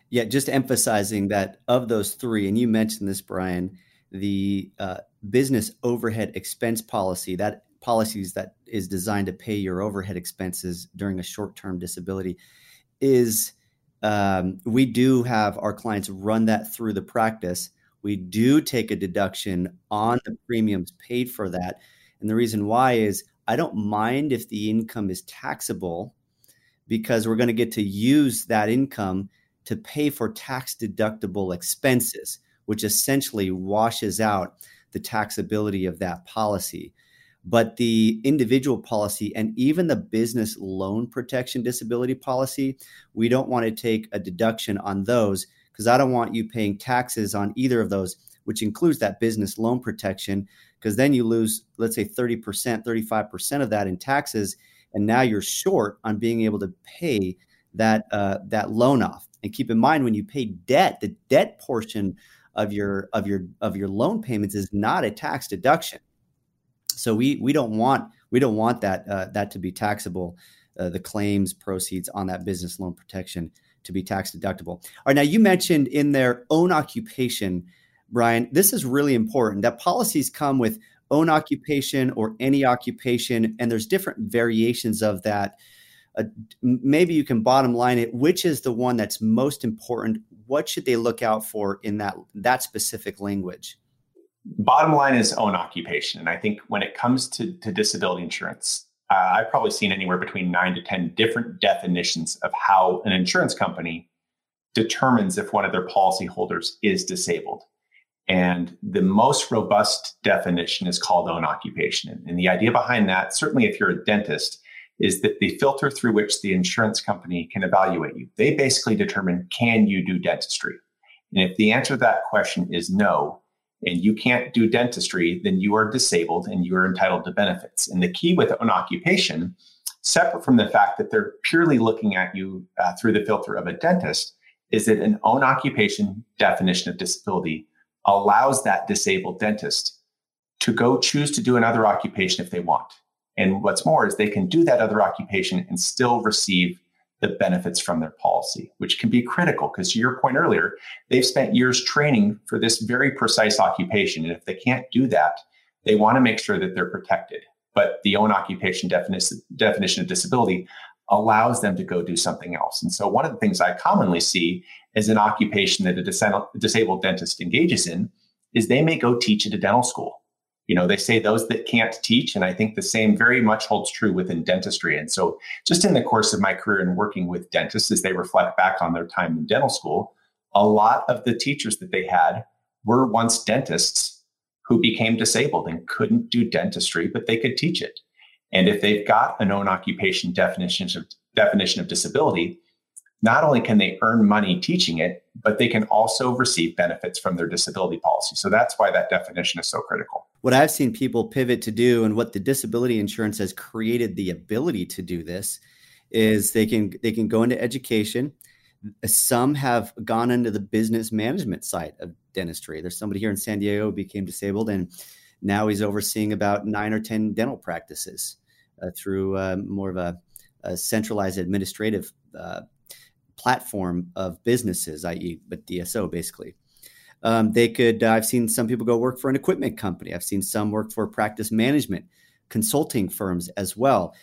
Yeah, just emphasizing that of those three, and you mentioned this, Brian, the uh, business overhead expense policy, that policies that is designed to pay your overhead expenses during a short term disability, is um, we do have our clients run that through the practice we do take a deduction on the premiums paid for that. And the reason why is I don't mind if the income is taxable because we're going to get to use that income to pay for tax deductible expenses, which essentially washes out the taxability of that policy. But the individual policy and even the business loan protection disability policy, we don't want to take a deduction on those because I don't want you paying taxes on either of those, which includes that business loan protection, because then you lose, let's say, 30%, 35% of that in taxes. And now you're short on being able to pay that, uh, that loan off. And keep in mind when you pay debt, the debt portion of your of your of your loan payments is not a tax deduction. So we we don't want we don't want that uh, that to be taxable. Uh, the claims proceeds on that business loan protection to be tax deductible. All right, now you mentioned in their own occupation, Brian, this is really important that policies come with own occupation or any occupation, and there's different variations of that. Uh, maybe you can bottom line it. Which is the one that's most important? What should they look out for in that that specific language? Bottom line is own occupation, and I think when it comes to, to disability insurance, uh, I've probably seen anywhere between nine to 10 different definitions of how an insurance company determines if one of their policyholders is disabled. And the most robust definition is called own occupation. And the idea behind that, certainly if you're a dentist, is that the filter through which the insurance company can evaluate you, they basically determine can you do dentistry? And if the answer to that question is no, and you can't do dentistry, then you are disabled and you are entitled to benefits. And the key with an occupation, separate from the fact that they're purely looking at you uh, through the filter of a dentist, is that an own occupation definition of disability allows that disabled dentist to go choose to do another occupation if they want. And what's more is they can do that other occupation and still receive the benefits from their policy, which can be critical because to your point earlier, they've spent years training for this very precise occupation. And if they can't do that, they want to make sure that they're protected. But the own occupation definition, definition of disability allows them to go do something else. And so one of the things I commonly see as an occupation that a disabled dentist engages in is they may go teach at a dental school. You know, they say those that can't teach, and I think the same very much holds true within dentistry. And so, just in the course of my career and working with dentists, as they reflect back on their time in dental school, a lot of the teachers that they had were once dentists who became disabled and couldn't do dentistry, but they could teach it. And if they've got a known occupation definition of, definition of disability, not only can they earn money teaching it, but they can also receive benefits from their disability policy. So that's why that definition is so critical. What I've seen people pivot to do and what the disability insurance has created the ability to do this is they can they can go into education. Some have gone into the business management side of dentistry. There's somebody here in San Diego who became disabled and now he's overseeing about nine or 10 dental practices uh, through uh, more of a, a centralized administrative uh, platform of businesses, i.e., but DSO basically. Um, they could, uh, I've seen some people go work for an equipment company. I've seen some work for practice management consulting firms as well.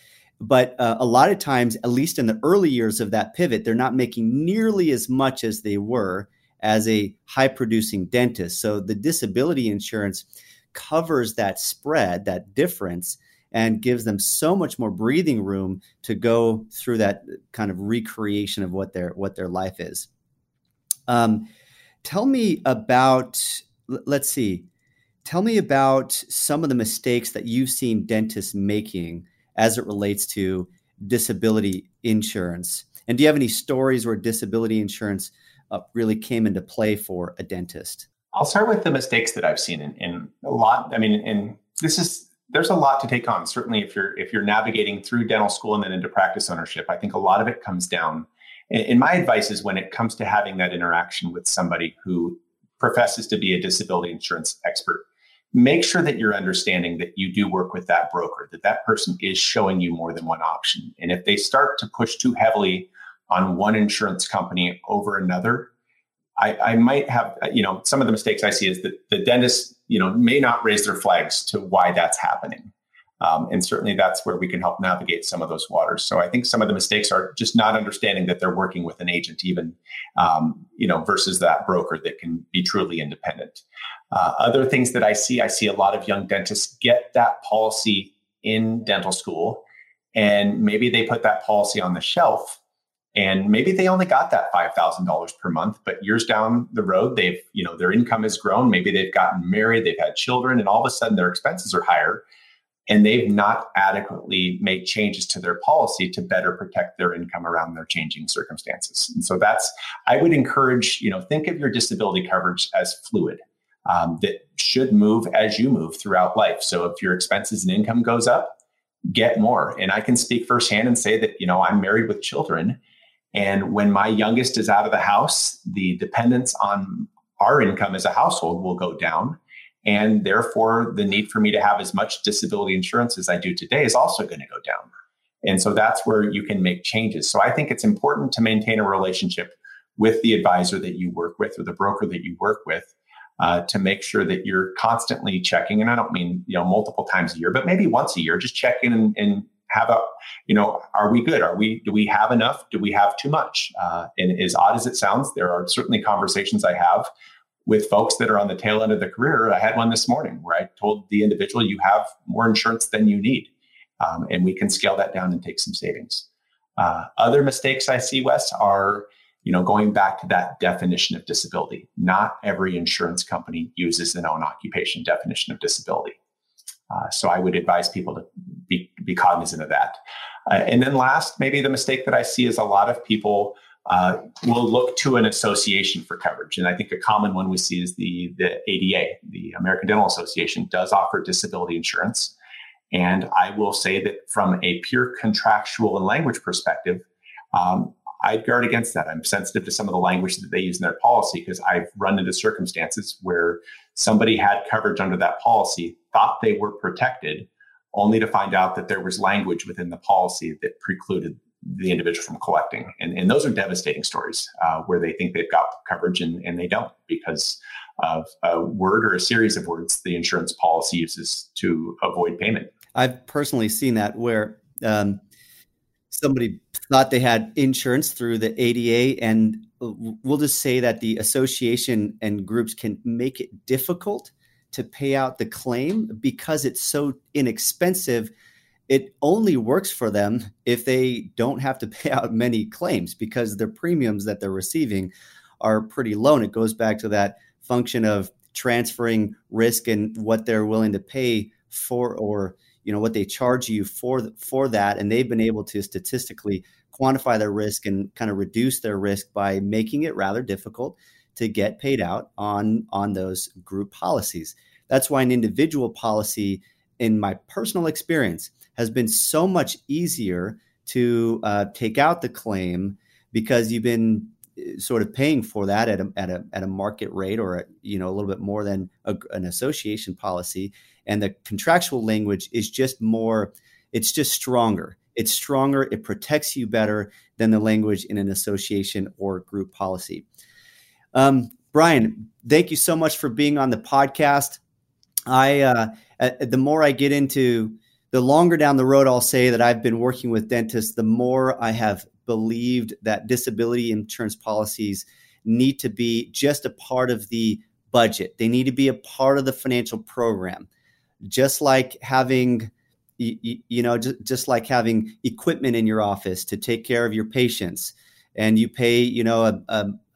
But uh, a lot of times, at least in the early years of that pivot, they're not making nearly as much as they were as a high producing dentist. So the disability insurance covers that spread, that difference, and gives them so much more breathing room to go through that kind of recreation of what their what their life is. Um, tell me about let's see tell me about some of the mistakes that you've seen dentists making as it relates to disability insurance and do you have any stories where disability insurance uh, really came into play for a dentist I'll start with the mistakes that I've seen in, in a lot. I mean, and this is there's a lot to take on. Certainly, if you're if you're navigating through dental school and then into practice ownership, I think a lot of it comes down. And my advice is when it comes to having that interaction with somebody who professes to be a disability insurance expert, make sure that you're understanding that you do work with that broker, that that person is showing you more than one option. And if they start to push too heavily on one insurance company over another, I, I might have, you know, some of the mistakes I see is that the dentist, you know, may not raise their flags to why that's happening. Um, and certainly that's where we can help navigate some of those waters. So I think some of the mistakes are just not understanding that they're working with an agent, even, um, you know, versus that broker that can be truly independent. Uh, other things that I see, I see a lot of young dentists get that policy in dental school, and maybe they put that policy on the shelf and maybe they only got that $5000 per month but years down the road they've you know their income has grown. Maybe they've gotten married they've had children and all of a sudden their expenses are higher and they've not adequately made changes to their policy to better protect their income around their changing circumstances. And so that's i would encourage you know think of your disability coverage as fluid um, that should move as you move throughout life. So if your expenses and income goes up get more. And i can speak firsthand and say that you know i'm married with children and when my youngest is out of the house, the dependence on our income as a household will go down. And therefore, the need for me to have as much disability insurance as I do today is also going to go down. And so that's where you can make changes. So I think it's important to maintain a relationship with the advisor that you work with or the broker that you work with uh, to make sure that you're constantly checking. And I don't mean you know multiple times a year, but maybe once a year, just check in and, and have a, you know, are we good? Are we, do we have enough? Do we have too much? Uh, and as odd as it sounds, there are certainly conversations I have with folks that are on the tail end of the career. I had one this morning where I told the individual, you have more insurance than you need. Um, and we can scale that down and take some savings. Uh, other mistakes I see, Wes, are you know going back to that definition of disability. Not every insurance company uses an own occupation definition of disability. Uh, so I would advise people to be, be cognizant of that. Uh, and then last, maybe the mistake that I see is a lot of people uh, will look to an association for coverage. And I think a common one we see is the, the ADA, the American Dental Association, does offer disability insurance. And I will say that from a pure contractual and language perspective, um, I'd guard against that. I'm sensitive to some of the language that they use in their policy because I've run into circumstances where somebody had coverage under that policy, thought they were protected, only to find out that there was language within the policy that precluded the individual from collecting. And, and those are devastating stories uh, where they think they've got coverage and, and they don't because of a word or a series of words the insurance policy uses to avoid payment. I've personally seen that where um, somebody thought they had insurance through the ADA, and we'll just say that the association and groups can make it difficult to pay out the claim because it's so inexpensive. It only works for them if they don't have to pay out many claims because the premiums that they're receiving are pretty low. And it goes back to that function of transferring risk and what they're willing to pay for or you know what they charge you for for that and they've been able to statistically quantify their risk and kind of reduce their risk by making it rather difficult to get paid out on on those group policies. That's why an individual policy in my personal experience has been so much easier to uh, take out the claim because you've been sort of paying for that at a, at a, at a market rate or a, you know a little bit more than a, an association policy. And the contractual language is just more it's just stronger. It's stronger. It protects you better than the language in an association or group policy um, brian thank you so much for being on the podcast i uh, the more i get into the longer down the road i'll say that i've been working with dentists the more i have believed that disability insurance policies need to be just a part of the budget. They need to be a part of the financial program, just like having you, you know just, just like having equipment in your office to take care of your patients and you pay you know a,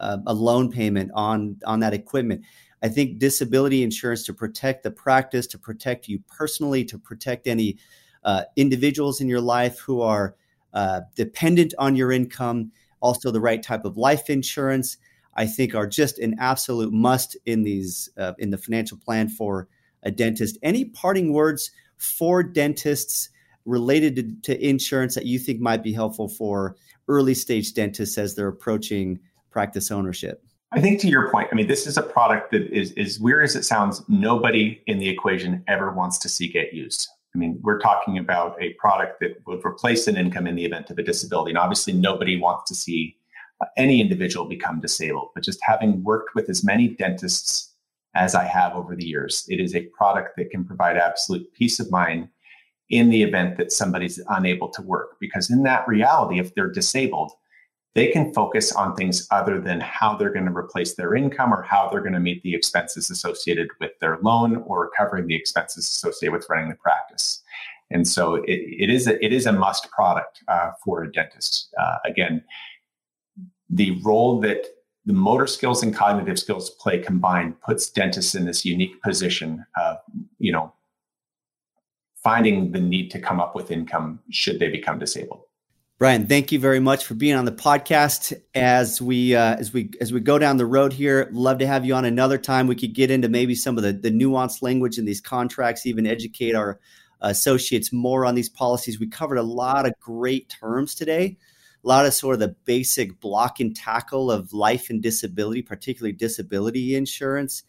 a, a loan payment on on that equipment i think disability insurance to protect the practice to protect you personally to protect any uh, individuals in your life who are uh, dependent on your income, also the right type of life insurance. I think are just an absolute must in these uh, in the financial plan for a dentist. Any parting words for dentists related to, to, insurance that you think might be helpful for early stage dentists as they're approaching practice ownership? I think to your point, I mean, this is a product that is as weird as it sounds. Nobody in the equation ever wants to see get used. I mean, we're talking about a product that would replace an income in the event of a disability. And obviously, nobody wants to see uh, any individual become disabled. But just having worked with as many dentists as I have over the years, it is a product that can provide absolute peace of mind in the event that somebody's unable to work. Because in that reality, if they're disabled, they can focus on things other than how they're going to replace their income or how they're going to meet the expenses associated with their loan or covering the expenses associated with running the practice. And so it, it is a, it is a must product uh, for a dentist. Uh, again, the role that the motor skills and cognitive skills play combined puts dentists in this unique position of, you know, finding the need to come up with income should they become disabled. Brian, thank you very much for being on the podcast. As we uh, as we as we go down the road here, love to have you on another time. We could get into maybe some of the the nuanced language in these contracts, even educate our associates more on these policies. We covered a lot of great terms today, a lot of sort of the basic block and tackle of life and disability, particularly disability insurance.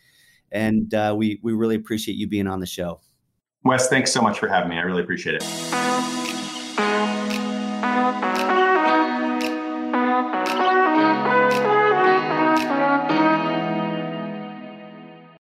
And uh, we we really appreciate you being on the show. Wes, thanks so much for having me. I really appreciate it.